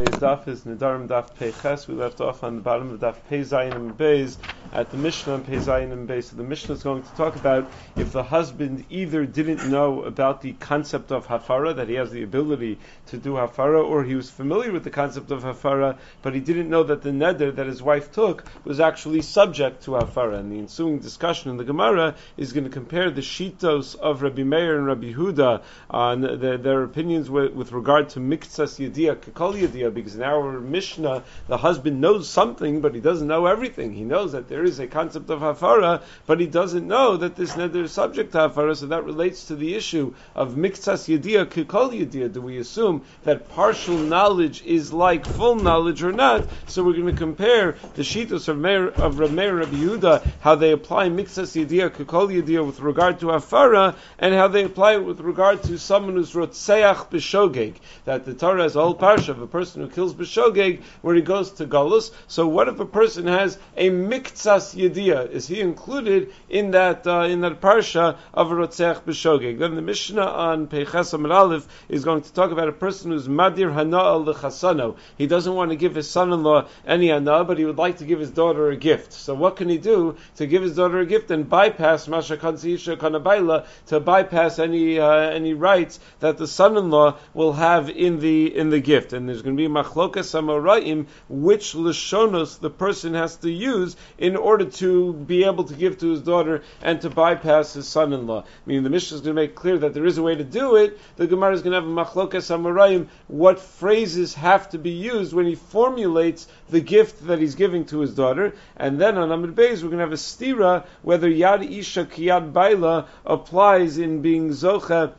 Today's daf is Nidarim Daf Peches. We left off on the bottom of Daf Pei Zayin and Beis at the Mishnah and Pei Zayin and Beis. So the Mishnah is going to talk about if the husband either didn't know about the concept of hafara, that he has the ability to do hafara, or he was familiar with the concept of hafara, but he didn't know that the neder that his wife took was actually subject to hafara. And the ensuing discussion in the Gemara is going to compare the shitos of Rabbi Meir and Rabbi Yehuda on the, their opinions with, with regard to miktsas yediyah, kakol yediyah, because in our Mishnah, the husband knows something, but he doesn't know everything. He knows that there is a concept of hafara, but he doesn't know that this neder is subject to hafara, so that relates to the issue of miktsas yediyah, kakol yediyah. Do we assume that partial knowledge is like full knowledge or not? So we're going to compare the shitos of, Meir, of Rabbi Yehuda, how they apply miktsas yediyah, kakol yediyah with regard to hafara, and how they apply it with regard to someone who's rotseach b'shogeg. That the Torah has a whole parsha of a person who kills b'shogeg, where he goes to galus. So what if a person has a miktsas yediyah? Is he included in that uh, in that parsha of rotseach b'shogeg? Then the Mishnah on Peiches Amar Aleph is going to talk about a person who's madir hana'al l'chasano. He doesn't want to give his son-in-law any hana, but he would like to give his daughter a gift. So what can he do to give his daughter a gift and bypass masha kanzisha kanabaila to bypass any uh, any rights that the son-in-law will have in the in the gift? And there's going to be machlokas amoraim which lashonos the person has to use in order to be able to give to his daughter and to bypass his son-in-law. Meaning the Mishnah is going to make clear that there is a way to do it. The Gemara is going to have a machlokas amoraim what phrases have to be used when he formulates the gift that he's giving to his daughter. And then on Amid Beis, we're going to have a stira whether Yad Isha Kiyad Baila applies in being Zocha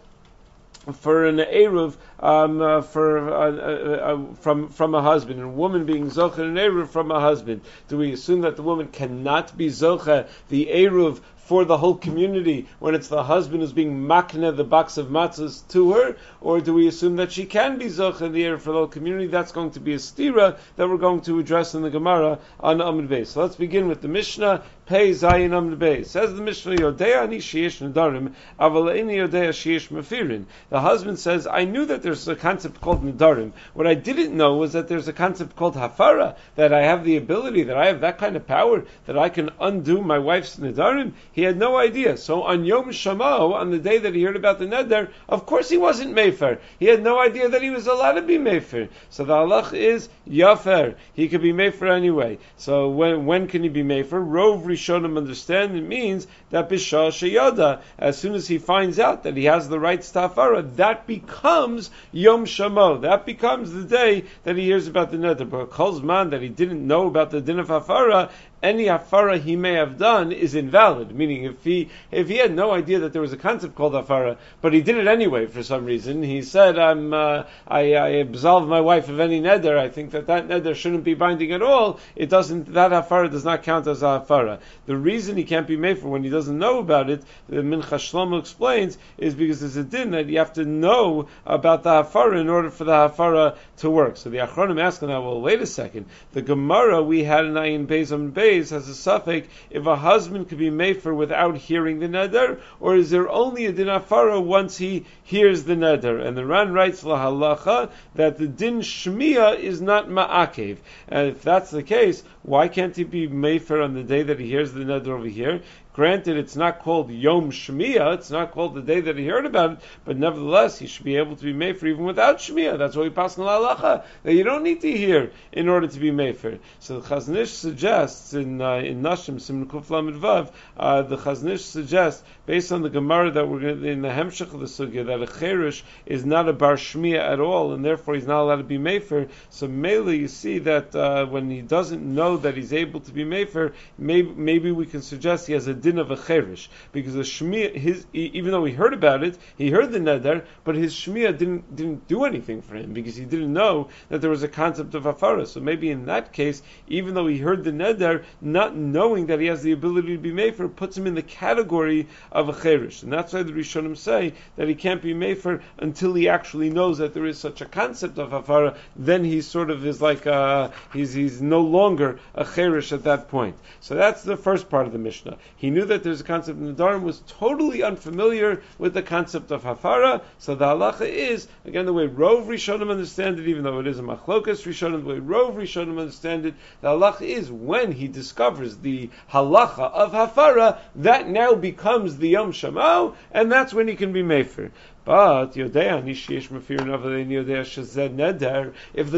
for an eruv um, uh, for uh, uh, from from a husband, and a woman being zocha an eruv from a husband. Do we assume that the woman cannot be zocha the eruv for the whole community when it's the husband who's being makna the box of matzahs to her, or do we assume that she can be zocha in the air for the whole community? That's going to be a stira that we're going to address in the Gemara on Amud Beis. So let's begin with the Mishnah. Pei Zayin Beis says the Mishnah Yodea ani sheish nedarim aval Yodea sheish mefirin. The husband says, I knew that there's a concept called nedarim. What I didn't know was that there's a concept called hafara. That I have the ability, that I have that kind of power, that I can undo my wife's nedarim. He had no idea. So on Yom Shamo, on the day that he heard about the neder, of course he wasn't Mefer. He had no idea that he was allowed to be Mefer. So the halach is Yafer. He could be Mefer anyway. So when, when can he be Mefer? Rov Rishonim understand it means that Bishah Sheyada, as soon as he finds out that he has the right Stafara, that becomes Yom Shamo. That becomes the day that he hears about the neder. But Kolzman that he didn't know about the din of Hafara, any hafara he may have done is invalid. Meaning, if he if he had no idea that there was a concept called hafara, but he did it anyway for some reason, he said, "I'm uh, I, I absolve my wife of any neder. I think that that neder shouldn't be binding at all. It doesn't. That hafara does not count as a hafara. The reason he can't be made for when he doesn't know about it, the Mincha Shlomo explains, is because there's a din that you have to know about the hafara in order for the hafara to work. So the Achronim ask now, well, wait a second. The Gemara we had in Ayin Beis on has a suffix if a husband could be mefer without hearing the neder, or is there only a din afara once he hears the neder? And the Ran writes lahalacha that the din shmiya is not ma'akev. And if that's the case, why can't he be mefer on the day that he hears the neder over here? Granted, it's not called Yom Shmiya, it's not called the day that he heard about it, but nevertheless, he should be able to be Mefer even without Shmiya. That's why we pass in Halacha, that you don't need to hear in order to be Mefer. So the Chazon Ish suggests in uh, in Nashim Sim Kuf Vav, uh, the Chazon Ish suggests, based on the Gemara that we're going in the Hemshech of the Sugya, that a Cherish is not a Bar Shmiya at all, and therefore he's not allowed to be Mefer. So mainly you see that uh, when he doesn't know that he's able to be Mefer, maybe, maybe we can suggest he has a din of a cherish because the shmiyah, his even though he heard about it, he heard the neder, but his shmiyah didn't didn't do anything for him because he didn't know that there was a concept of afara. So maybe in that case, even though he heard the neder, not knowing that he has the ability to be mefer puts him in the category of a cherish, and that's why the Rishonim say that he can't be mefer until he actually knows that there is such a concept of afara. Then he sort of is like uh, he's he's no longer a cherish at that point. So that's the first part of the Mishnah. He knew that there's a concept of Nadarim, was totally unfamiliar with the concept of Hafara. So the halacha is, again, the way Rov Rishonim understand it, even though it is a Machlokas Rishonim, the way Rov Rishonim understand it, the halacha is when he discovers the halacha of Hafara, that now becomes the Yom Shemau, and that's when he can be Mefer. But if the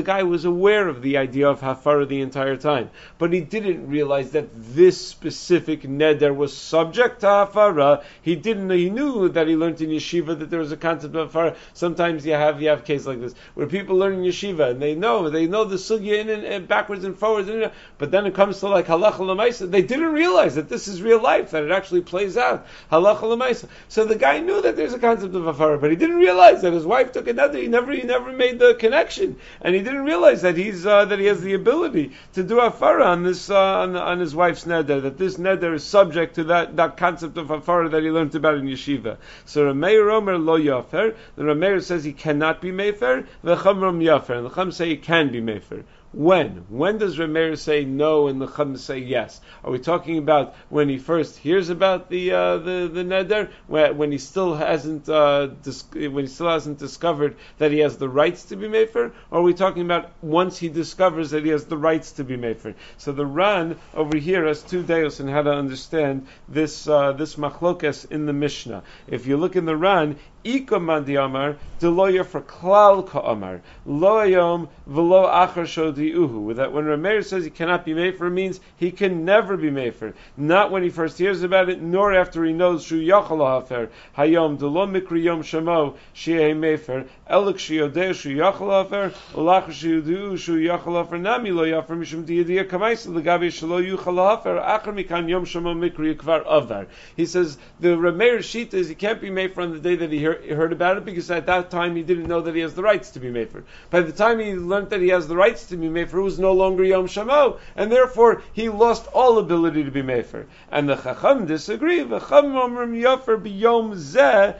guy was aware of the idea of Hafara the entire time, but he didn't realize that this specific Neder was subject to Hafara, he didn't he knew that he learned in Yeshiva that there was a concept of Hafara. Sometimes you have you have cases like this where people learn in Yeshiva and they know they know the sugya in and, and backwards and forwards, and, but then it comes to like halacha lemaisa, they didn't realize that this is real life, that it actually plays out halacha lemaisa. So the guy knew that there's a concept of Hafara but he didn't realize that his wife took another. He never, he never made the connection, and he didn't realize that he's uh, that he has the ability to do afara on this uh, on, on, his wife's neder. That this neder is subject to that, that concept of afara that he learned about in yeshiva. So Rameir Omer lo yafer. The Rameir says he cannot be mefer. The Chamram yafer, and the Chum say he can be mefer. When? When does Rameir say no and the Chum say yes? Are we talking about when he first hears about the uh, the the neder, when, he still hasn't uh, dis- when he still hasn't discovered that he has the rights to be mefer, or are we talking about once he discovers that he has the rights to be mefer? So the Ran over here has two deos on how to understand this uh, this machlokas in the Mishnah. If you look in the Ran, Ikaman di Amar, the lawyer for Klal Ka'amar, Lo Ayom, Velo Achar Shodi Uhu. That when Rameir says he cannot be Mefer, means he can never be Mefer. Not when he first hears about it, nor after he knows Shu Yachal Hafer, Hayom, Delo Mikri Yom Shemo, Shie Mefer, Elik Shiodeh Shu Yachal Hafer, Olach Shiudu Shu Yachal Hafer, Nami Lo Yafer, Mishum Diyadia Kamaisa, Legavi Shalo Yuchal Hafer, Achar Mikan Yom Shemo Mikri Kvar Avar. He says the Rameir sheet is he can't be Mefer on the day that he heard heard about it because at that time he didn't know that he has the rights to be Mefer. By the time he learned that he has the rights to be Mefer, it was no longer Yom Shamo, and therefore he lost all ability to be Mefer. And the Chacham disagree. The Chacham Omrim b'Yom Zeh.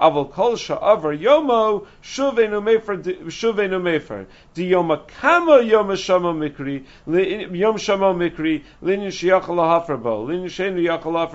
Aval kol sha'avar yomo shuvenu mefer shuvenu mefer. Di yoma kama yoma shamo mikri yom shamo mikri linin shiyachal hafar bo linin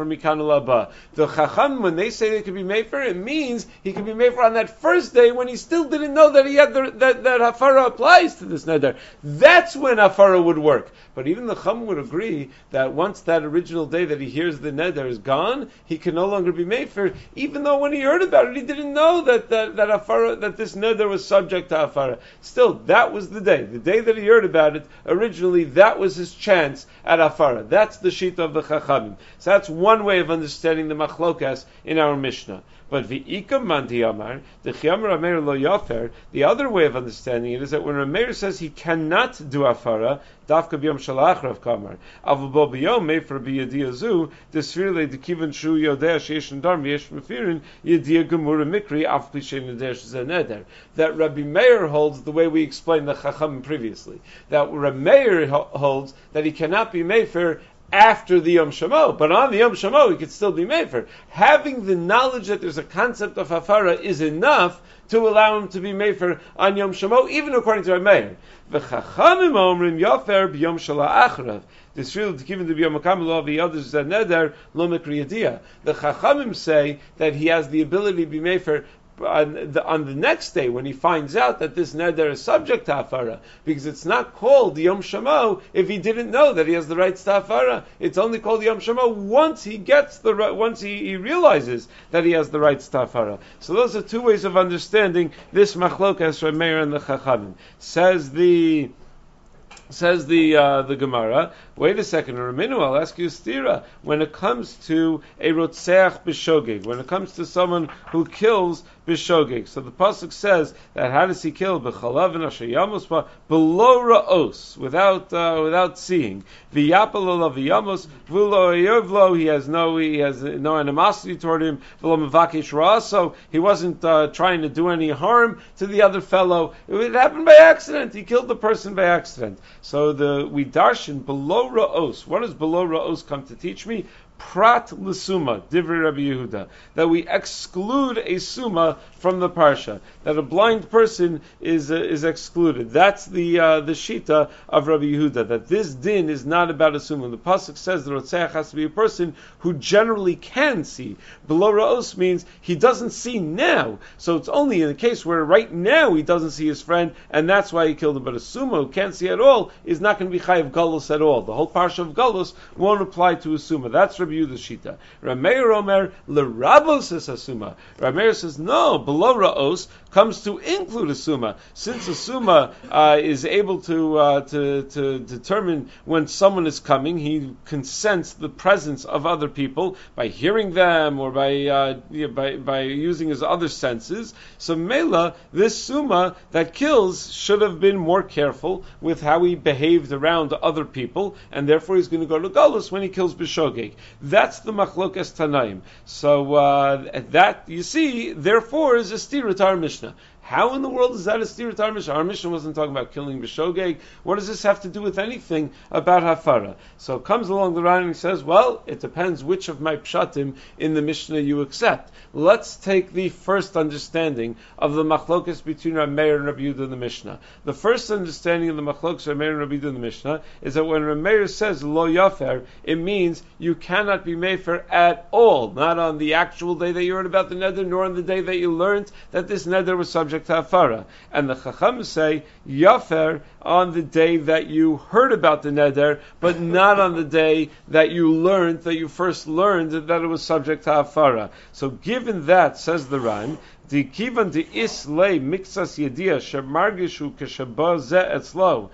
mikan laba. The chacham when they say they could be mefer, it means he could be mefer on that first day when he still didn't know that he had the, that that hafara applies to this neder. That's when hafara would work. But even the chacham would agree that once that original day that he hears the neder is gone, he can no longer be mefer, even though when he heard about it he didn't know that that that, afara, that this neder was subject to afara. Still, that was the day, the day that he heard about it. Originally, that was his chance at afara. That's the sheet of the chachamim. So that's one way of understanding the machlokas in our Mishnah. But v'ikam mandi amar, the chiyamar amer lo yafer, the other way of understanding it is that when Rameir says he cannot do afara, dafka b'yom shalachrav kamar, avul bo b'yom mefer b'yadiyazu, desfirle dekivan shu yodea sheish darm v'yesh mefirin, yadiya gemura mikri, af plishem nedesh zeneder. That Rabbi Meir holds the way we explained the chacham previously. That Rabbi Meir holds that he cannot be mefer after the Yom Shamo, but on the Yom Shamo he could still be Mefer. Having the knowledge that there's a concept of Hafara is enough to allow him to be Mefer on Yom Shamo, even according to Rameir. V'chachamim omrim yofer b'yom shala. This really given to be a makam lo v'yadish neder lo The chachamim say that he has the ability to be mefer on the, on the next day when he finds out that this neder is subject to afara, because it's not called Yom Shamo if he didn't know that he has the rights to afara. It's only called Yom Shamo once he gets the once he, he realizes that he has the rights to afara. So those are two ways of understanding this machlokas Rameir and the Chachamim. Says the says the uh, the Gemara. Wait a second, Raminu, I'll ask you stira. When it comes to a rotseach b'shogeg, when it comes to someone who kills b'shogeg, so the pasuk says that how does he kill b'chalav and ashayamos below raos without uh, without seeing v'yapel v'yamos v'lo yovlo he has no he has no animosity toward him v'lo mevakish so he wasn't uh, trying to do any harm to the other fellow. It happened by accident. He killed the person by accident. So the we darshan below ra'os. What does below ra'os come to teach me? Prat l'suma, divrei Rabbi Yehuda, that we exclude a suma from the parsha, that a blind person is uh, is excluded. That's the uh, the shita of Rabbi Yehuda, that this din is not about a suma. The pasuk says the rotzeach has to be a person who generally can see. Below raos means he doesn't see now, so it's only in the case where right now he doesn't see his friend, and that's why he killed him. But a suma who can't see at all is not going to be chayiv galus at all. The whole parsha of galus won't apply to a suma. That's Rabbi Yehuda's shita. Rameir Omer lerabos is a suma. Rameir says no below Ra'os comes to include a Summa. Since a Summa uh, is able to, uh, to, to determine when someone is coming, he can sense the presence of other people by hearing them or by, uh, by, by using his other senses. So Mela, this Summa that kills should have been more careful with how he behaved around other people, and therefore he's going to go to Galus when he kills Bishogeg. That's the Machlokas Tanaim. So uh, that, you see, therefore, is a stira to our Mishnah. How in the world is that a steer to our Mishnah wasn't talking about killing Bishogeg. What does this have to do with anything about Hafara? So it comes along the line and says, well, it depends which of my pshatim in the Mishnah you accept. Let's take the first understanding of the machlokas between Rameir and Rabbi Yehuda in the Mishnah. The first understanding of the machlokas Rameir and Rabbi Yehuda in the Mishnah is that when Rameir says lo yafer, it means you cannot be mefer at all, not on the actual day that you heard about the neder, nor on the day that you learned that this neder was subject subject to Hafara. And the Chacham say, Yafer on the day that you heard about the Neder, but not on the day that you learned, that you first learned that it was subject to Hafara. So given that, says the Ran, the kivan de islay mixas yedia shemargishu keshaba ze etzlo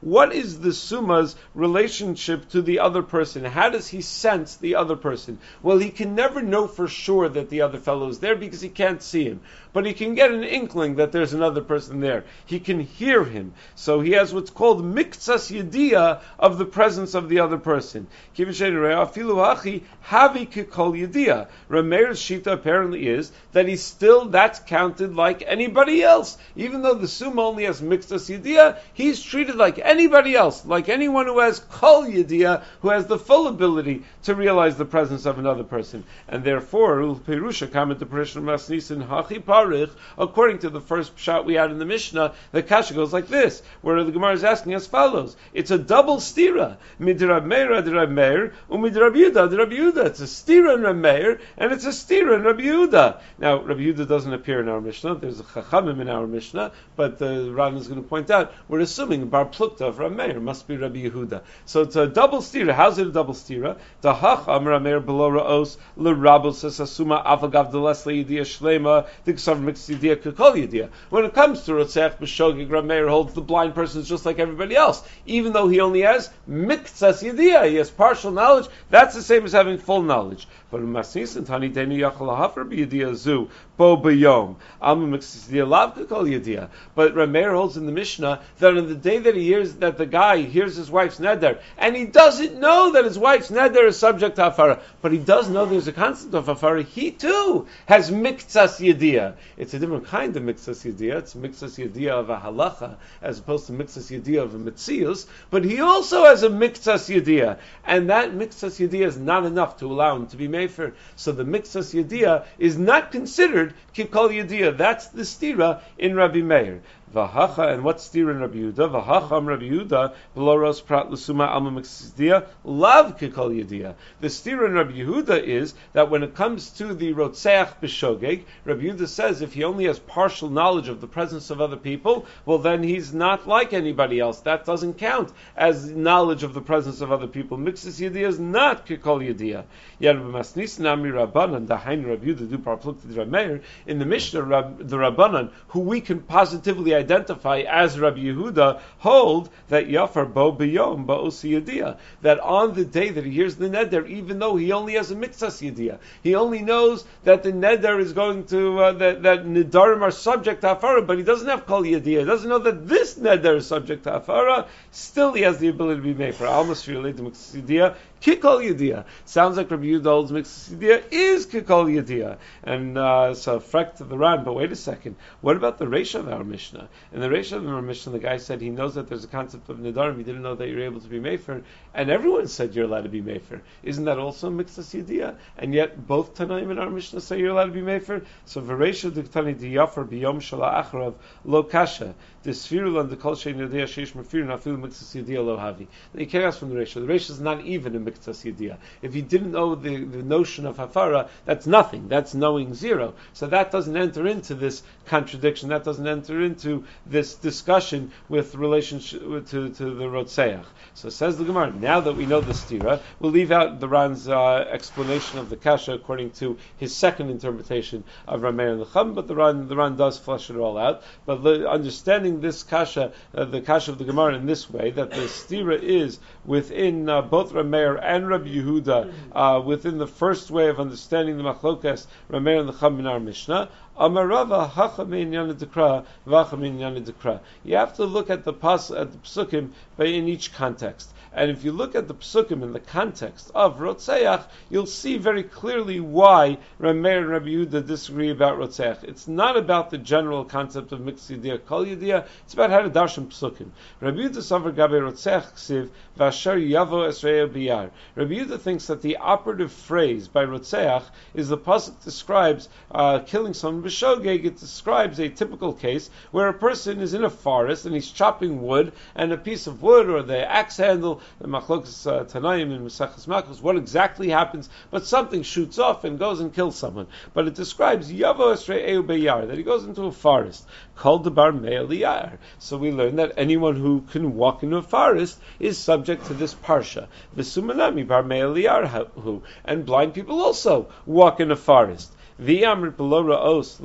What is the summa's relationship to the other person? How does he sense the other person? Well, he can never know for sure that the other fellow is there because he can't see him but he can get an inkling that there's another person there. He can hear him. So he has what's called miktsas yediyah of the presence of the other person. Havi Kikol Yediyah. Rameir's shita apparently is that he's still, that's counted like anybody else. Even though the summa only has miktsas yediyah, he's treated like anybody else, like anyone who has kol yediyah, who has the full ability to realize the presence of another person. And therefore, Perusha, comment to Parishon Masnisin, Hachi Parich, according to the first shot we had in the Mishnah, the Kasha goes like this, where the Gemara is asking as follows. It's a double stira. Midrab Meir ad Rab Meir, umidrab Yuda ad Yuda. It's a stira in Rab Meir, and it's a stira in Rab Yuda. Now, Rab Yuda doesn't appear in our Mishnah. There's a Chachamim in our Mishnah, but the Ran is going to point out, we're assuming Bar Plukta of Rab Meir must be Rabbi Yehuda. So it's a double stira. How's it a double stira? The Hacham Rab Meir below Ra'os, l'rabos asuma avagav delesle yidiyah shlema, the when it comes to Rotzech B'Shogig, Rameir holds the blind person is just like everybody else, even though he only has Miktsas Yidiyah, he has partial knowledge. That's the same as having full knowledge. But Masnis and Tani Denu Yachal Hafer B'Yidiyah Zu Bo B'Yom Alma Lav Kol. But Rameir holds in the Mishnah that on the day that he hears that the guy hears his wife's neder, and he doesn't know that his wife's neder is subject to Hafara, but he does know there's a concept of Hafara, he too has Miktsas Yidiyah. It's a different kind of mixas yediyah. It's mixas yediyah of a halacha as opposed to mixas yediyah of a mitzius. But he also has a mixas yediyah, and that mixas yediyah is not enough to allow him to be mefer. So the mixas yediyah is not considered kikol yediyah. That's the stira in Rabbi Meir. Vahacha, and what's steer in Rabbi Yehuda? Vahacham Rabbi Yehuda, Beloros Prat Lusuma Alma Mixidia, Lav Kikol Yedia. The steer in Rabbi Yehuda is that when it comes to the Rotseach B'Shogeg, Rabbi Yehuda says if he only has partial knowledge of the presence of other people, well then he's not like anybody else. That doesn't count as knowledge of the presence of other people. Mixes Yedia is not Kikol Yedia. Yet Masnis Nami Rabbanan, the Hain Rabbi Yehuda, Du Parpluk Meir, in the Mishnah, the Rabbanan, who we can positively identify as Rabbi Yehuda hold that Yafar Bo Biyom Yediyah, that on the day that he hears the neder, even though he only has a mixas Yediyah, he only knows that the neder is going to, uh, that, that Nidarim are subject to Hafara, but he doesn't have Kol Yediyah, he doesn't know that this neder is subject to Hafara, still he has the ability to be made for almost related to Kikol Yedia. Sounds like Rabbi Yehuda Mixas Yedia is Kikol Yedia. And uh, so frek to the Ran, but wait a second. What about the Reisha of our Mishnah? In the Reisha of our Mishnah, the guy said he knows that there's a concept of Nidarim. He didn't know that you're able to be Mefer. And everyone said you're allowed to be Mefer. Isn't that also Mixas Yedia? And yet both Tanaim and our Mishnah say you're allowed to be Mefer. So the reish of Veresha Diktani Diyafer Biyom Shala Achrav Lo Kasha. The Sfirul and the Kol Shein Yedia Sheish Mefir Nafil Mixas Yedia Lo Havi. Can't ask from the Reisha. The Reisha is not even a Mixas Yedia. If you didn't know the, the notion of Hafara, that's nothing. That's knowing zero. So that doesn't enter into this contradiction. That doesn't enter into this discussion with relationship to, to the Rotseach. So says the Gemara. Now that we know the stira, we'll leave out the Ran's uh, explanation of the kasha according to his second interpretation of Rameir and the Chum, but the Ran the Ran does flesh it all out. But the, this kasha, uh, the kasha of the Gemara in this way, that the stira is within uh, both Rameir and Rabbi Yehuda, uh, within the first way of understanding the machlokas Rameir and the Chum in our Mishnah. Amarava. You have to look at the pas at the psukim in each context. And if you look at the psukim in the context of Rotseach, you'll see very clearly why Rameir and Rabbi Yehuda disagree about Rotseach. It's not about the general concept of mixed yediyah, kol yediyah. It's about how to darshan psukim. Rabbi Yehuda savar gabe Rotseach ksiv v'asher yavo esrei biyar. Rabbi Yehuda thinks that the operative phrase by Rotseach is the pasuk describes uh, killing someone b'shogeg. It describes a typical case where a person is in a forest and he's chopping wood, and a piece of wood or the axe handle the Machlokas uh, Tanaim and Mesachas Makos, what exactly happens, but something shoots off and goes and kills someone. But it describes Yavo Esrei Beyar, that he goes into a forest, called the Bar Yar. So we learn that anyone who can walk into a forest is subject to this Parsha. Visumanami Bar who, and blind people also walk in a forest. Below ra'os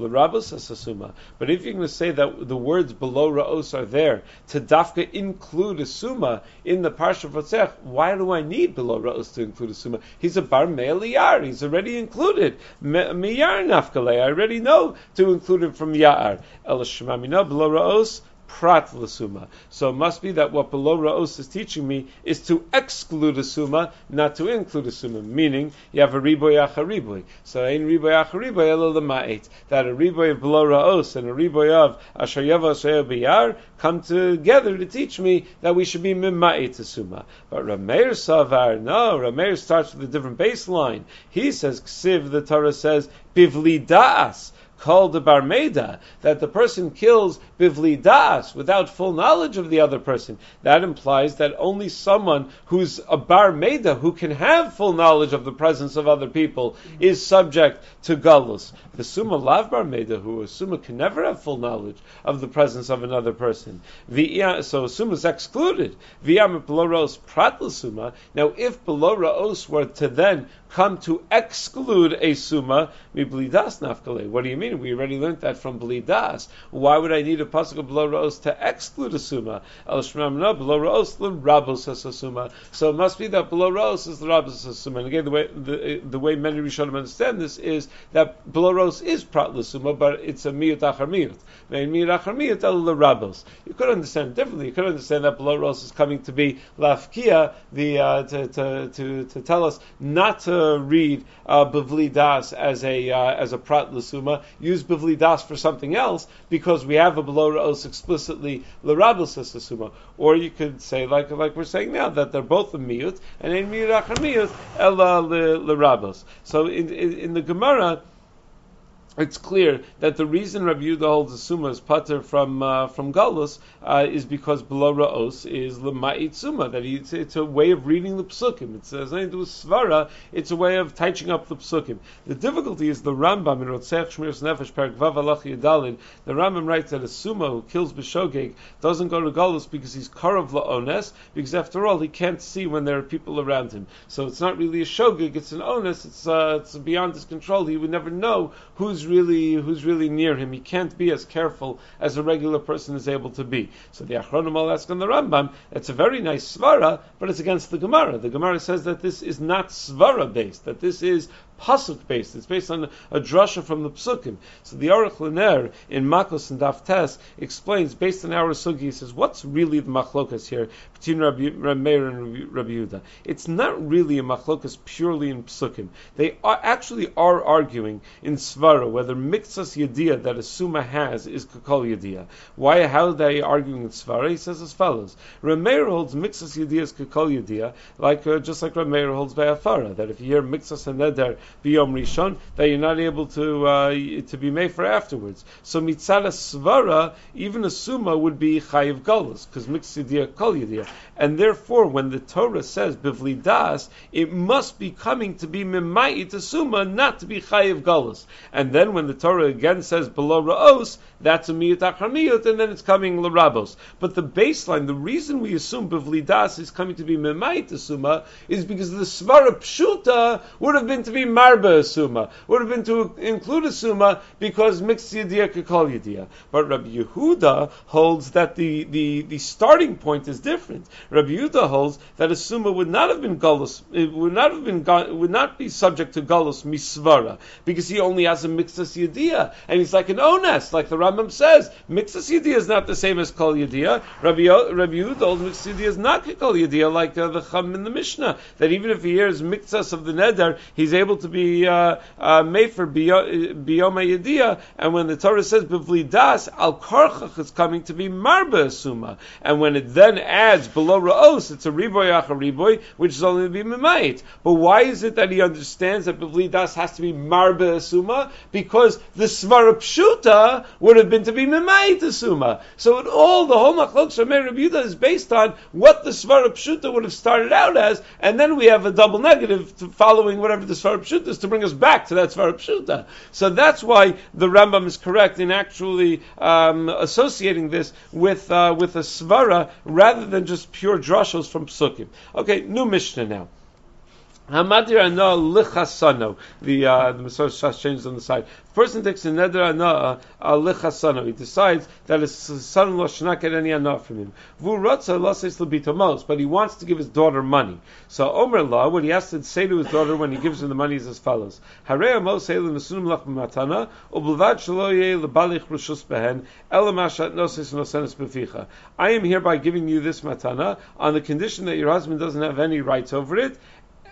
asasuma. But if you're going to say that the words below ra'os are there to dafka include a suma in the parsha of why do I need below ra'os to include a suma? He's a bar me'eliyar. He's already included. Miyar nafkale. I already know to include him from ya'ar. El below ra'os prat l'suma. So it must be that what below Ra'os is teaching me is to exclude a suma, not to include a suma. Meaning, you have a riboy achariboy. So ein riboy achariboy elo ma'et. That a riboy of below Ra'os and a riboy of asher yava biyar come together to teach me that we should be mima'et a suma. But Rameir Savar, no, Rameir starts with a different baseline. He says, Ksiv, the Torah says, bivli da'as called the barmeda, that the person kills bivli das without full knowledge of the other person. That implies that only someone who's a barmeda, who can have full knowledge of the presence of other people, is subject to galus. The summa lav barmeda, who a summa can never have full knowledge of the presence of another person. So summa is excluded. Now, if below raos were to then come to exclude a summa, das nafkale. What do you mean? We already learned that from blidas. Why would I need a pasuk of below ra'os to exclude a summa? El shmam below ra'os l'rabos has a summa. So it must be that below ra'os is l'rabos has a summa. And again, the way the, the way many Rishonim understand this is that below ra'os is prat l'summa, but it's a miyut achar miyut. Achar el l'rabos. You could understand differently. You could understand that below ra'os is coming to be lafkia, the uh, to, to, to, to tell us not to read uh, Bavli Das as a uh, as a prat lasuma, use Bavli Das for something else because we have a below ra'os explicitly l'rabos lasuma. Or you could say like like we're saying now that they're both a miyut and in miyut achar miyut ella l'rabos. So in, in, in the Gemara it's clear that the reason Rabbi Yehuda holds the Summa is pater from uh, from Galus uh, is because below Ra'os is Lema'it Summa, that it's, it's, a way of reading the Psukim. It's has nothing to do with Svara, it's a way of touching up the Psukim. The difficulty is the Rambam in Rotzech Shmiras Nefesh Perak Vav Yedalin, the Rambam writes that a Summa who kills B'Shogeg doesn't go to Galus because he's Karav La'ones, because after all, he can't see when there are people around him. So it's not really a Shogeg, it's an Ones, it's, uh, it's beyond his control. He would never know who's really who's really near him. He can't be as careful as a regular person is able to be. So the Achronim all ask on the Rambam. It's a very nice svara, but it's against the Gemara. The Gemara says that this is not svara based. That this is pasuk based. It's based on a drasha from the psukim. So the Aruch LaNer in Makos and Daftes explains based on our sugi. He says, what's really the machlokas here between Rabbi, Rabbi Meir and Rabbi Yehuda? It's not really a machlokas purely in psukim. They are, actually are arguing in svara whether mixas yediyah that a suma has is kakol yediyah. Why? How are they arguing in svara? He says as follows: Rabbi Meir holds mixas yediyah is kakol yediyah, like uh, just like Rabbi Meir holds by afara that if you hear mixas and neder biyom rishon, that you're not able to uh, to be made for afterwards. So mitzala svara, even a suma would be chayiv galus because mixas yediyah kol and therefore when the Torah says bivli das, it must be coming to be mimayit a suma, not to be chayiv galus. And then when the Torah again says below raos, that's a miyut achamiyut, and then it's coming larabos. But the baseline, the reason we assume bivli das is coming to be mimayit a suma is because the svara pshuta would have been to be marba a suma, would have been to include a suma because mixed yediyah kakol yediyah. But Rabbi Yehuda holds that the, the, the starting point is different. Rabbi Yehuda holds that a suma would not have been galus, it would not have been would not be subject to galus misvara because he only has a mixas yediyah and he's like an ones, like the Rambam says. Mixas yediyah is not the same as kol yediyah. Rabbi, Rabbi Yehuda holds mixas yediyah is not kol yediyah like uh, the chum in the Mishnah that even if he hears mixas of the neder, he's able to be uh, uh, made for biyoma yediyah. And when the Torah says bivli das al karchach is coming to be marba suma, and when it then adds below raos, it's a riboy acha riboy, which is only to be mimayit. But why is it that he understands that bivli das has to be marba suma? Because the svara pshuta would have been to be mimayit suma. So it all the whole machlok shamer Rabbi is based on what the svara pshuta would have started out as, and then we have a double negative following whatever the svara pshuta is to bring us back to that svara pshuta. So that's why the Rambam is correct in actually um, associating this with uh, with a svara rather than just pure drushos from psukim. Okay, new Mishnah now. Hamadir ana lichasano. The uh, the Masorah changes on the side. Person takes a neder ana lichasano. He decides that his son-in-law should not get any ana from him. V'uratza lases lebitamos, but he wants to give his daughter money. So Omer law, what he has to say to his daughter when he gives her the money is as follows: Harei amos lenesunim lach b'matana ubelvad shelo lebalich rishus behen elamashat noses nosenes beficha. I am hereby giving you this matana on the condition that your husband doesn't have any rights over it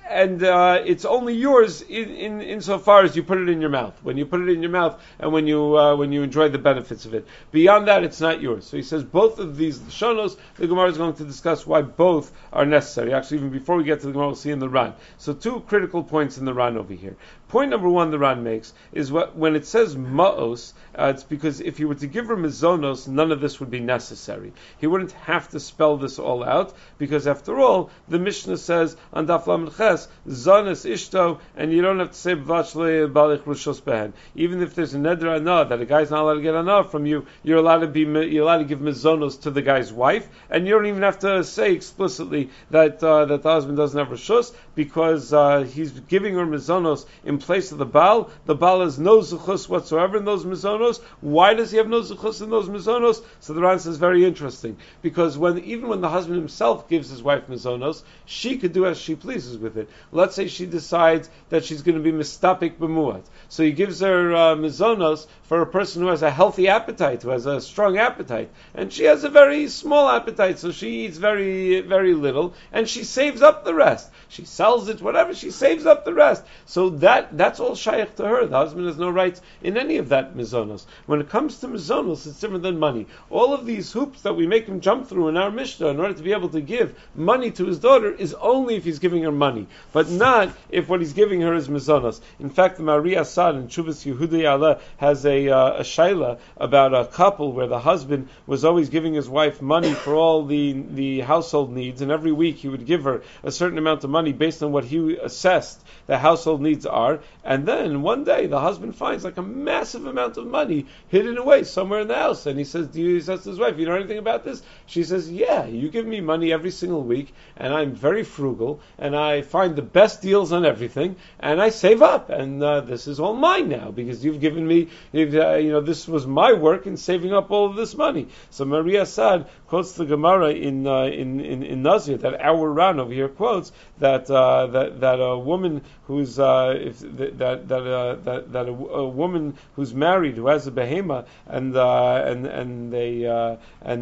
and uh, it's only yours in, in insofar as you put it in your mouth. When you put it in your mouth, and when you uh, when you enjoy the benefits of it. Beyond that, it's not yours. So he says both of these shonos. The Gemara is going to discuss why both are necessary. Actually, even before we get to the Gemara, we'll see in the Ran. So two critical points in the Ran over here. Point number one the Ran makes is what when it says ma'os, uh, it's because if you were to give her mizonos, none of this would be necessary. He wouldn't have to spell this all out because after all, the Mishnah says on Daf Ches, zonos ishto, and you don't have to say b'vachle balich rushos behen. Even if there's a neder anah that a guy's not allowed to get anah from you, you're allowed to be you're allowed to give mizonos to the guy's wife, and you don't even have to say explicitly that uh, that the husband doesn't have rishos because uh, he's giving her mizonos in place of the Baal. The Baal has no zuchus whatsoever in those mizonos. Why does he have no zuchus in those mizonos? So the Ran is very interesting because when even when the husband himself gives his wife mizonos, she could do as she pleases with it. Let's say she decides that she's going to be mistapik b'muat, so he gives her uh, mizonos for a person who has a healthy appetite, who has a strong appetite, and she has a very small appetite, so she eats very very little, and she saves up the rest. She sells it, whatever. She saves up the rest. So that that's all shaykh to her. The husband has no rights in any of that mizonos. When it comes to mizonos, it's different than money. All of these hoops that we make him jump through in our Mishnah in order to be able to give money to his daughter is only if he's giving her money, but not if what he's giving her is mizonos. In fact, the Maharia Assad in Chuvas Yehudei Allah has a, uh, a shaila about a couple where the husband was always giving his wife money for all the, the household needs, and every week he would give her a certain amount of money based on what he assessed the household needs are, and then one day the husband finds like a massive amount of money hidden away somewhere in the house, and he says, "Do you?" He says to his wife, "You know anything about this?" She says, "Yeah, you give me money every single week, and I'm very frugal, and I find the best deals on everything, and I save up, and uh, this is all mine now because you've given me, you've, uh, you know, this was my work in saving up all of this money." So Maharia Assad quotes the Gemara in uh, in in, in Nazir that our Ran over here quotes that uh, uh, that that a woman who's uh, if that that uh, that, that a, a, woman who's married who has a behema and uh, and and they uh, and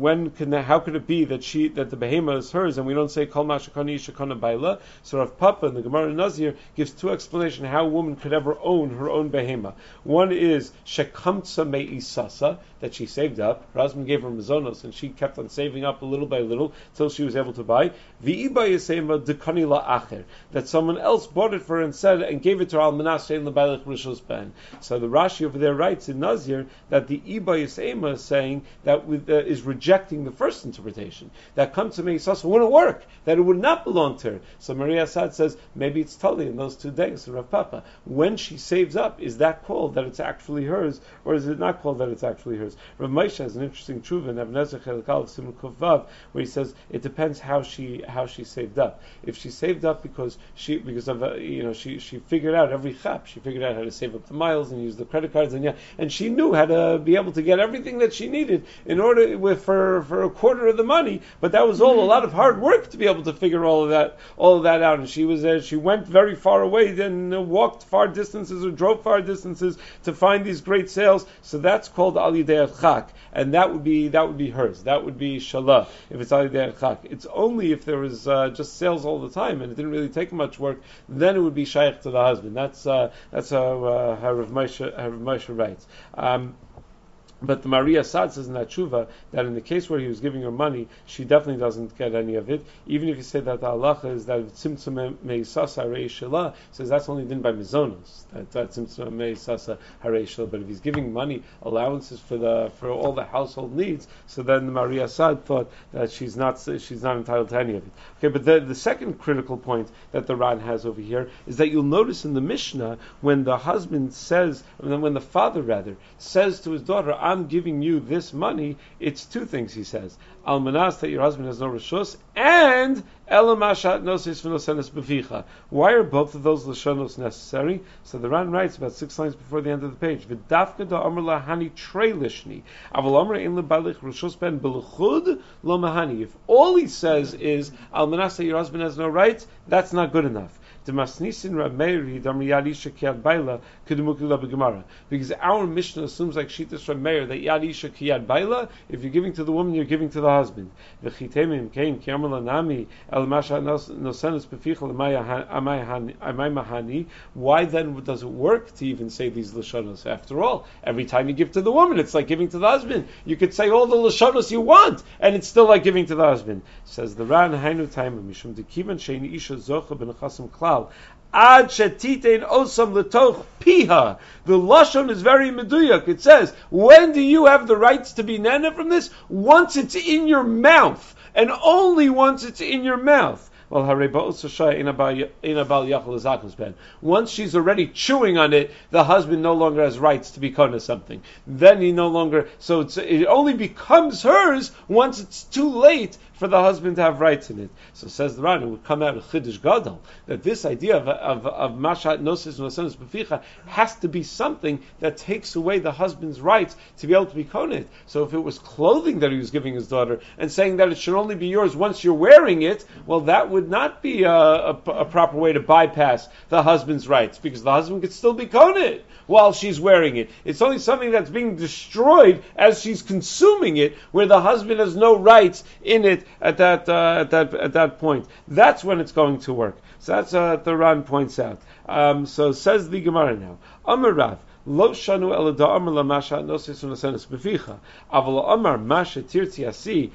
when can how could it be that she that the behema is hers and we don't say kol mashakani shakana baila? So Rav Papa in the Gemara Nazir gives two explanations how a woman could ever own her own behema. One is shekamtsa me'isasa that she saved up. Her husband gave her mazonos and she kept on saving up a little by little till she was able to buy. That someone else bought it for her and said and gave it to her al ben. So the Rashi over there writes in Nazir that the Iba Yisema is saying that with, uh, is rejecting the first interpretation. That comes to me Sasa wouldn't work, that it would not belong to her. So Maharia Assad says maybe it's totally in those two days, Rav Papa. When she saves up, is that called that it's actually hers, or is it not called that it's actually hers? Rav Moshe has an interesting truth in Kuvav, where he says it depends how she how she saved up. If she saved up because she because of uh, you know she she figured out every chap, she figured out how to save up the miles and use the credit cards and yeah, and she knew how to be able to get everything that she needed in order with for for a quarter of the money. But that was all a lot of hard work to be able to figure all of that all of that out. And she was uh, she went very far away, then uh, walked far distances or drove far distances to find these great sales. So that's called alidei chak, and that would be that would be hers. That would be shalah if it's alidei chak. It's only if there was uh, just sales all the time and it didn't really take much work, then it would be shaykh to the husband. That's uh, that's how uh, how Rav Moshe, Rav Moshe writes. Um, but the Maria Sad says in that tshuva that in the case where he was giving her money, she definitely doesn't get any of it. Even if you say that the halacha is that tzimtzum meisasa harei says that's only done by mizonos. That tzimtzum meisasa harei But if he's giving money allowances for the for all the household needs, so then the Maria Sad thought that she's not she's not entitled to any of it. Okay, but the the second critical point that the Ran has over here is that you'll notice in the Mishnah when the husband says, when the father rather says to his daughter. I'm giving you this money, it's two things he says. Almanas, that your husband has no rishus, and elamashat nosis v'nosenes bevicha. Why are both of those lashonos necessary? So the Ran writes about six lines before the end of the page. V'dafka da amr lahani trey lishni. Aval amr in lebalich rishus ben beluchud lo mahani. If all he says is almanas, that your husband has no rights, that's not good enough. Because our Mishnah assumes like Shitas from Meir that Yad Isha Kiyad Baila, if you're giving to the woman, you're giving to the husband. Why then does it work to even say these Lashonos? After all, every time you give to the woman, it's like giving to the husband. You could say all the Lashonos you want, and it's still like giving to the husband. Says the Ran Hainu Taima Mishum Dekivan Shein Isha Zocha Ben Klal klal. Ad shetitein osam letoch piha. The lashon is very meduyak. It says, when do you have the rights to be nana from this? Once it's in your mouth, and only once it's in your mouth. Well, once she's already chewing on it, the husband no longer has rights to be of something. Then he no longer. So it only becomes hers once it's too late for the husband to have rights in it. So says the Ran, it would come out of Chiddush Gadol that this idea of of, of Mashat Nosis Nosenis Beficha has to be something that takes away the husband's rights to be able to be konit. So if it was clothing that he was giving his daughter and saying that it should only be yours once you're wearing it, well, that would not be a, a, a proper way to bypass the husband's rights because the husband could still be konit while she's wearing it. It's only something that's being destroyed as she's consuming it, where the husband has no rights in it at that uh, at that at that point. That's when it's going to work. So that's uh, the Ran points out. Um, so says the Gemara now. Amar Rav. Lo shanu el da amar la masha nosis unasenes beficha. Aval amar masha tirti asi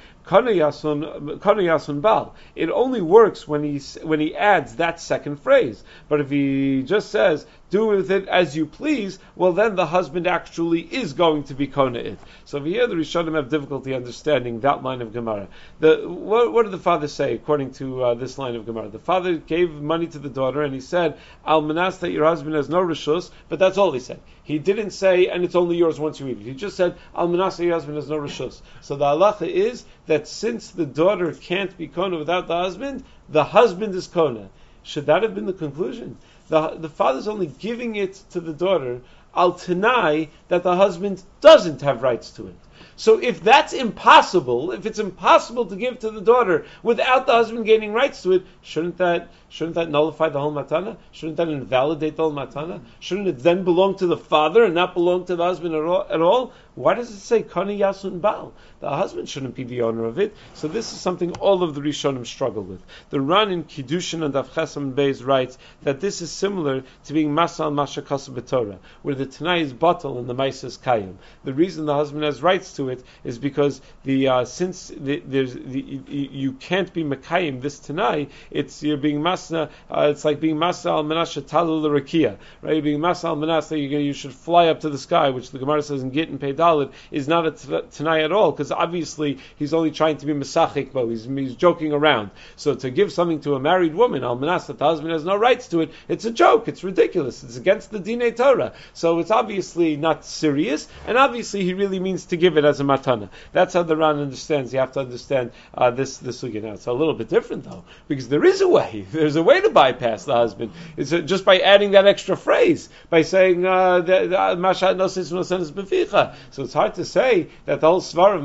bal. It only works when he when he adds that second phrase. But if he just says do with it as you please, well then the husband actually is going to be kona it. So here the Rishonim have difficulty understanding that line of Gemara. The, what, what did the father say according to uh, this line of Gemara? The father gave money to the daughter and he said, Al manas that your husband has no rishus, but that's all he said. He didn't say, and it's only yours once you eat it. He just said, Al manas that your husband has no rishus. So the halacha is that since the daughter can't be kona without the husband, the husband is kona. Should that have been the conclusion? The, the father's only giving it to the daughter al tanai that the husband doesn't have rights to it. So if that's impossible, if it's impossible to give to the daughter without the husband gaining rights to it, shouldn't that shouldn't that nullify the whole matana? Shouldn't that invalidate the whole matana? Shouldn't it then belong to the father and not belong to the husband at all? Why does it say kani yasun bal? The husband shouldn't be the owner of it. So this is something all of the Rishonim struggle with. The Ran in Kiddushin and Avchesam Beis writes that this is similar to being masal mashakasa b'torah, where the Tanai is bottle and the Maisa is kayim. The reason the husband has rights to it is because the uh, since the, there's the, you can't be Mekayim this Tanai, it's you're being Masna, uh, it's like being Masa al Menashe Talu Rakia, right? Being Masa al Menashe, you, should fly up to the sky, which the Gemara says in Git and Peidalid is not a Tanai at all, because obviously he's only trying to be Mesachik, but he's, he's joking around. So to give something to a married woman, al Menas, the husband has no rights to it, it's a joke, it's ridiculous, it's against the Dine Torah. So it's obviously not serious, and obviously he really means to give it as a matana. That's how the Ran understands. You have to understand uh, this this sugya. Now it's a little bit different though, because there is a way. There's a way to bypass the husband. It's uh, just by adding that extra phrase, by saying uh, beficha. So it's hard to say that the whole svar of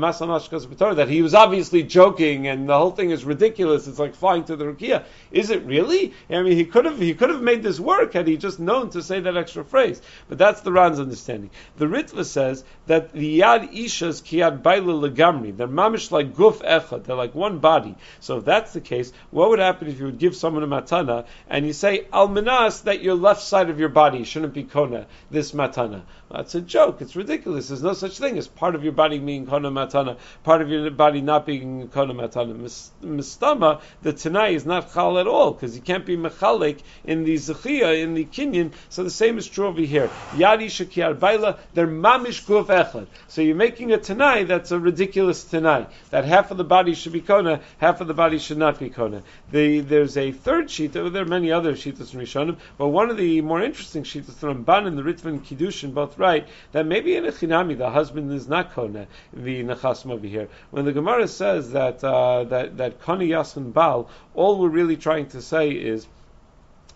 that he was obviously joking and the whole thing is ridiculous. It's like flying to the rukia. Is it really? I mean, he could have he could have made this work had he just known to say that extra phrase. But that's the Ran's understanding. The Ritva says that the yad ishas kiyad baila legamri. They're mamish like guf echad. They're like one body. So if that's the case, what would happen if you would give someone a matana and you say almanas that your left side of your body shouldn't be kona this matana? That's a joke. It's ridiculous. There's no such thing as part of your body being kona matana, part of your body not being kona matana. Mistama, the tanai is not chal at all because you can't be mechalik in the zechia in the kinyan. So the same is true over here. Yadi shakiyar baila, they're mamish guf echad. So you're making a tanai that's a ridiculous tanai. That half of the body should be kona, half of the body should not be kona. The, there's a third sheet. There are many other sheetas from Rishonim, but one of the more interesting sheetas from Ban and the Ritva and Kiddushin both right that maybe in a chinami the husband is not kona the nechasim over here. When the Gemara says that uh, that that koni yasin bal, all we're really trying to say is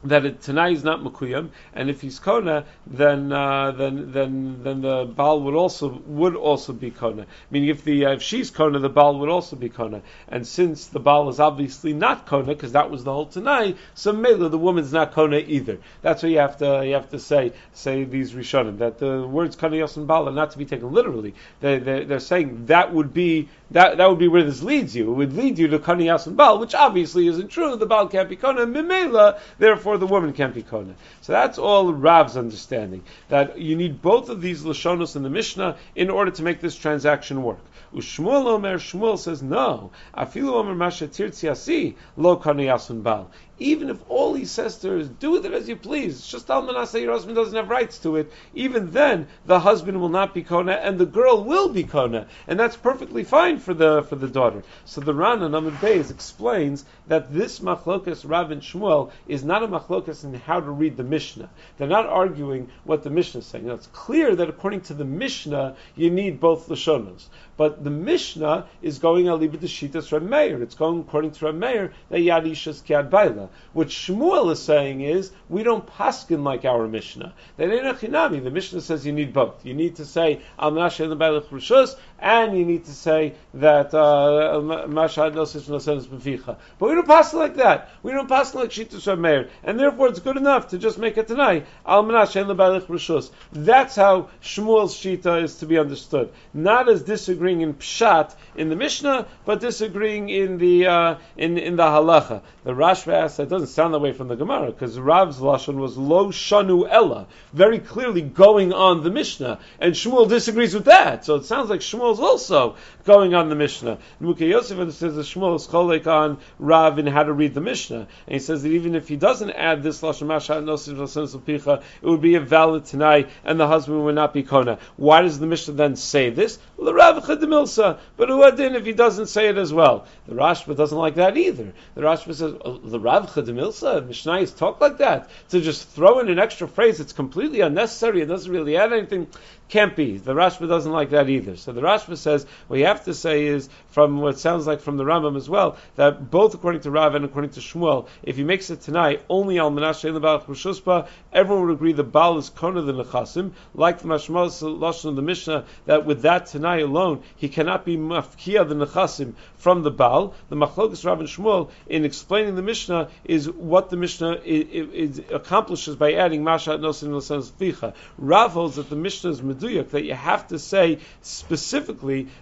that it, Tanai is not Makuyam, and if he's Kona, then uh, then then then the Baal would also would also be Kona. Meaning, if the uh, if she's Kona, the Baal would also be Kona. And since the Baal is obviously not Kona, because that was the whole Tanai, so Mela the woman's not Kona either. That's what you have to you have to say say these Rishonim that the words Kona Yos and Baal are not to be taken literally. They, they they're saying that would be that that would be where this leads you. It would lead you to Kona Yas and Baal, which obviously isn't true. The Baal can't be Kona. Mimela, therefore the woman can't be kona. So that's all Rav's understanding that you need both of these lashonos in the Mishnah in order to make this transaction work. Ushmuel Omer Shmuel says no. Afilu Omer Masha Tirtziasi lo kona yasun bal even if all he says to her is do with it as you please, just Almanasa, your husband doesn't have rights to it, even then the husband will not be Kona and the girl will be Kona. And that's perfectly fine for the for the daughter. So the Rana Namad Beis explains that this machlokas Rav and Shmuel is not a machlokas in how to read the Mishnah. They're not arguing what the Mishnah is saying. Now it's clear that according to the Mishnah, you need both Lashonas. But the Mishnah is going alibid Shitas Meir. It's going according to Meir that Yadishas Kiad Baila. What Shmuel is saying is we don't paskin like our Mishnah. That ain't a chinami. The Mishnah says you need both. You need to say Al Menashe Rishus and you need to say that uh, Mashad Nosis Nosenis Beficha. But we don't pass like that. We don't pass like Reb Meir. And therefore it's good enough to just make it tonight Al. That's how Shmuel's Shita is to be understood. Not as disagreeing in Pshat in the Mishnah, but disagreeing in the uh, in in the Halacha. The Rashba asks that doesn't sound that way from the Gemara because Rav's lashon was lo shanu ella, very clearly going on the Mishnah, and Shmuel disagrees with that. So it sounds like Shmuel's also going on the Mishnah. Mukhe Yosef says that Shmuel is cholek on Rav in how to read the Mishnah, and he says that even if he doesn't add this lashon picha, it would be a valid tonight, and the husband would not be kona. Why does the Mishnah then say this? Well, the Rav chedemilsa, but if he doesn't say it as well? The Rashba doesn't like that either. The Rashba says oh, the Rav Chadimilsa, Mishnayos talk like that. To just throw in an extra phrase, it's completely unnecessary, it doesn't really add anything. Can't be. The Rashba doesn't like that either. So the Rashba says what you have to say is from what sounds like from the Rambam as well that both according to Rav and according to Shmuel, if he makes it tonight only al Menashe Lebalach everyone would agree the Baal is kona the Nechasim, like the Mashmal Lashon of the Mishnah that with that tonight alone he cannot be mafkia the Nechasim from the Baal. The Machlokas Rav and Shmuel in explaining the Mishnah is what the Mishnah is, accomplishes by adding Mashat Nosin Nosan. Rav holds that the Mishnah is meduyuk that you have to say specifically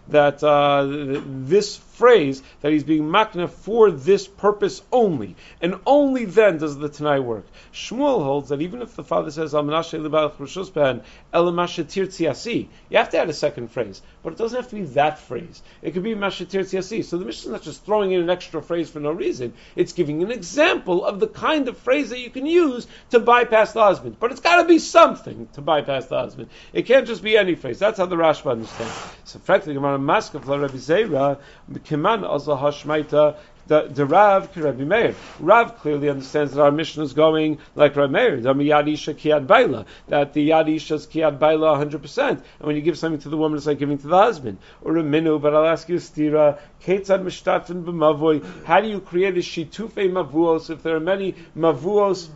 that uh, this phrase that he's being makna for this purpose only, and only then does the Tanai work. Shmuel holds that even if the father says Al Menashe Libalach Roshusban El Mashatir you have to add a second phrase, but it doesn't have to be that phrase. It could be Mashatir Tziasi. So the Mishnah is not just throwing in an extra phrase for no reason. It's giving an example of the kind of phrase that you can use to bypass the husband. But it's got to be something to bypass the husband. It can't just be any phrase. That's how the Rashba understands. So, frankly, Gemara Maska Rabbi Zera Kiman also Hashmaita the, the Rav Rabbi Meir. Rav clearly understands that our mission is going like Rabbi Meir, that the Yadisha is Kiad Baila 100%. And when you give something to the woman, it's like giving to the husband. Or a Minu, but I'll ask you, Stira, how do you create a Shitufe Mavuos if there are many Mavuos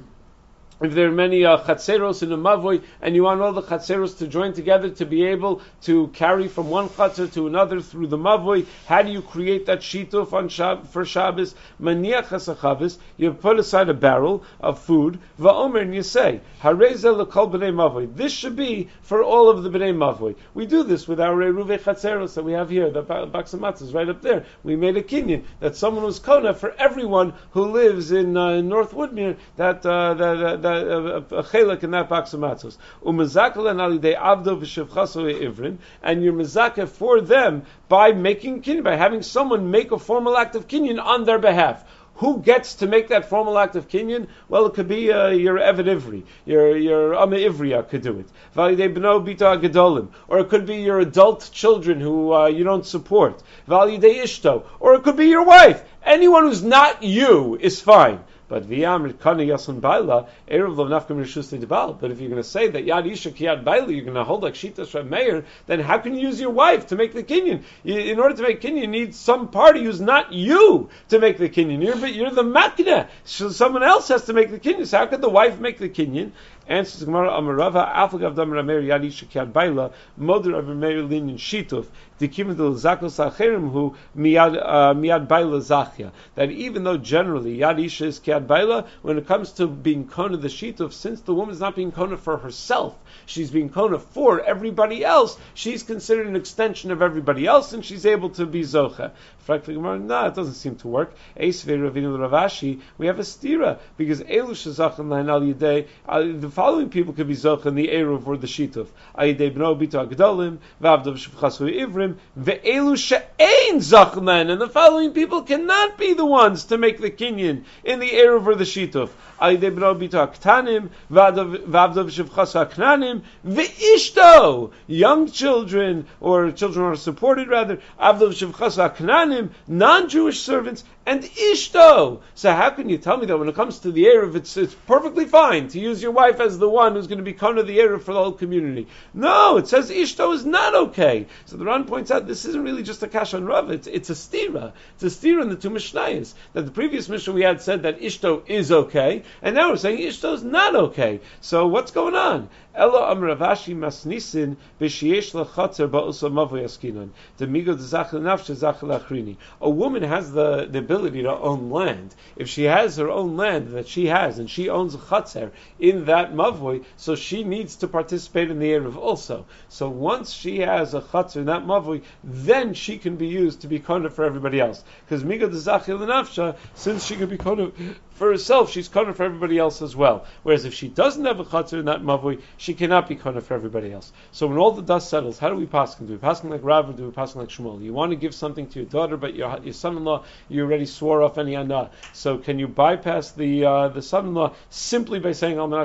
if there are many uh, chatzeros in a mavoi, and you want all the chatzeros to join together to be able to carry from one chatzer to another through the mavoi, how do you create that shituf on Shab- for Shabbos? Maniach hasachavis, you put aside a barrel of food, va'omer, and you say, hareza lekol b'nei mavoi. This should be for all of the b'nei mavoi. We do this with our eruve chatzeros that we have here, the baksamatz is right up there. We made a kinyan that someone was kona for everyone who lives in uh, North Woodmere, that, uh, that, that a chelik in that box of matzos. Umazakel and alidei avdo v'shevchaso ivrin, and you're mezaka for them by making kinyan, by having someone make a formal act of kinyan on their behalf. Who gets to make that formal act of kinyan? Well, it could be uh, your Evid Ivri, your your Amma Ivriya could do it. B'no bita gedolim, or it could be your adult children who uh, you don't support. Validei ishto, or it could be your wife. Anyone who's not you is fine. But kana yasun baila lo nafka rishus debal. But if you're going to say that yad isha kiyad baila, you're going to hold like shitas from mayor, then how can you use your wife to make the kinyan? In order to make kinyan, you need some party who's not you to make the kinyan. You're, you're the makna. So someone else has to make the kinyan. So how could the wife make the kinyan? Answers Gemara Amarava Afagav Dam Rameir Yadi Shekiad Baila Moder of Rameir Linin Shituf Dikim Del Zakos Acherim Hu Miad uh, Miad Baila Zachya. That even though generally Yad Isha is Kiad Baila, when it comes to being Kona the Shituf, since the woman is not being Kona for herself, she's being Kona for everybody else, she's considered an extension of everybody else, and she's able to be Zocha. Frankly, Gemara, no, it doesn't seem to work. Ravashi, we have a stira because Elu Shazachim Lahan Al Yidei. Uh, the following people could be Zoch in the Eruv or the Shituf. Ayidei Bno Bito Agdolim, Vavdav Shevchasu Ivrim, Ve'elu She'ein Zachim and the following people cannot be the ones to make the kinyan in the Eruv or the Shituf. Ayidei Bno Bito Aktanim, Vavdav Shevchasu Aknanim, Ve'ishto, young children, or children are supported rather, Avdav Shevchasu Aknanim, non-Jewish servants, and Ishto. So how can you tell me that when it comes to the Erev, it's, it's perfectly fine to use your wife as the one who's going to be kind of the Erev for the whole community? No, it says Ishto is not okay. So the Ran points out this isn't really just a Kash on Rav, it's, it's a stira. It's a stira in the two Mishnayos. That the previous Mishnah we had said that Ishto is okay, and now we're saying Ishto is not okay. So what's going on? Masnisin b'shiesh lachatzer ba'usa mavoy askinon. Demigo nafshe zachel achrini. A woman has the, the ability to own land. If she has her own land that she has, and she owns a chatzer in that mavoy, so she needs to participate in the Erev also. So once she has a chatzer in that mavoy, then she can be used to be kona for everybody else. Because migo d'zachel nafshe, since she can be kona for herself, she's kona for everybody else as well. Whereas if she doesn't have a chatzer in that mavui, she cannot be kona for everybody else. So when all the dust settles, how do we pass? Do we pass like Rav or do we pass like Shmuel? You want to give something to your daughter, but your, your son-in-law, you already swore off any anah. So can you bypass the uh, the son-in-law simply by saying Al like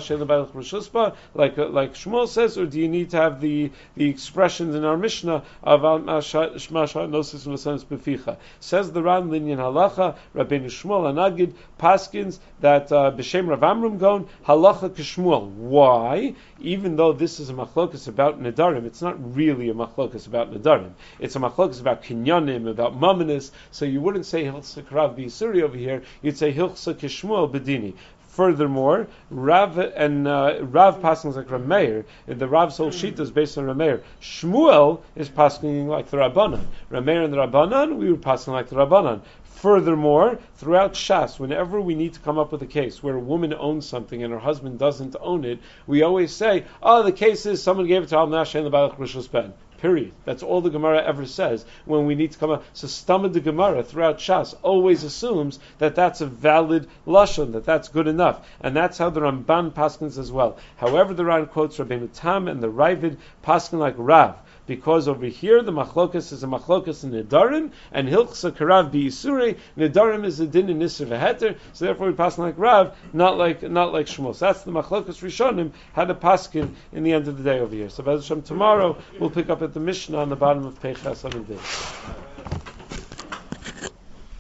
uh, like Shmuel says, or do you need to have the the expressions in our Mishnah of Al Nosis Says the Ram Linyan Halacha, Rabbeinu Shmuel Anagid Paskin paskins that uh, b'shem Rav Amram Gaon halacha kishmuel. Why? Even though this is a machlokas about nedarim, it's not really a machlokas about nedarim. It's a machlokas about kinyanim, about mamanis. So you wouldn't say hilchsa karav b'yisuri over here. You'd say hilchsa kishmuel bedini. Furthermore, Rav and uh, Rav passing like Rav Meir. The Rav's whole sheet is based on Rav Meir. Shmuel is passing like the Rabbanan. Rav Meir and the Rabbanan, we were passing like the Rabbanan. Furthermore, throughout Shas, whenever we need to come up with a case where a woman owns something and her husband doesn't own it, we always say, "Oh, the case is someone gave it to Al Nash and the Balach Rishos Ben." Period. That's all the Gemara ever says when we need to come up. So Stamad the Gemara throughout Shas always assumes that that's a valid lashon, that that's good enough, and that's how the Ramban paskins as well. However, the Ran quotes Rabbeinu Tam and the Ravid paskin like Rav because over here the machlokas is a machlokas in Nidarim, and hilchsa karav bi'isure, Nidarim is a din in Nisr v'heter, so therefore we pass like Rav, not like not like Shmuel. So that's the machlokas Rishonim had a paskin in the end of the day over here. So Bez tomorrow we'll pick up at the Mishnah on the bottom of Peichas on the day.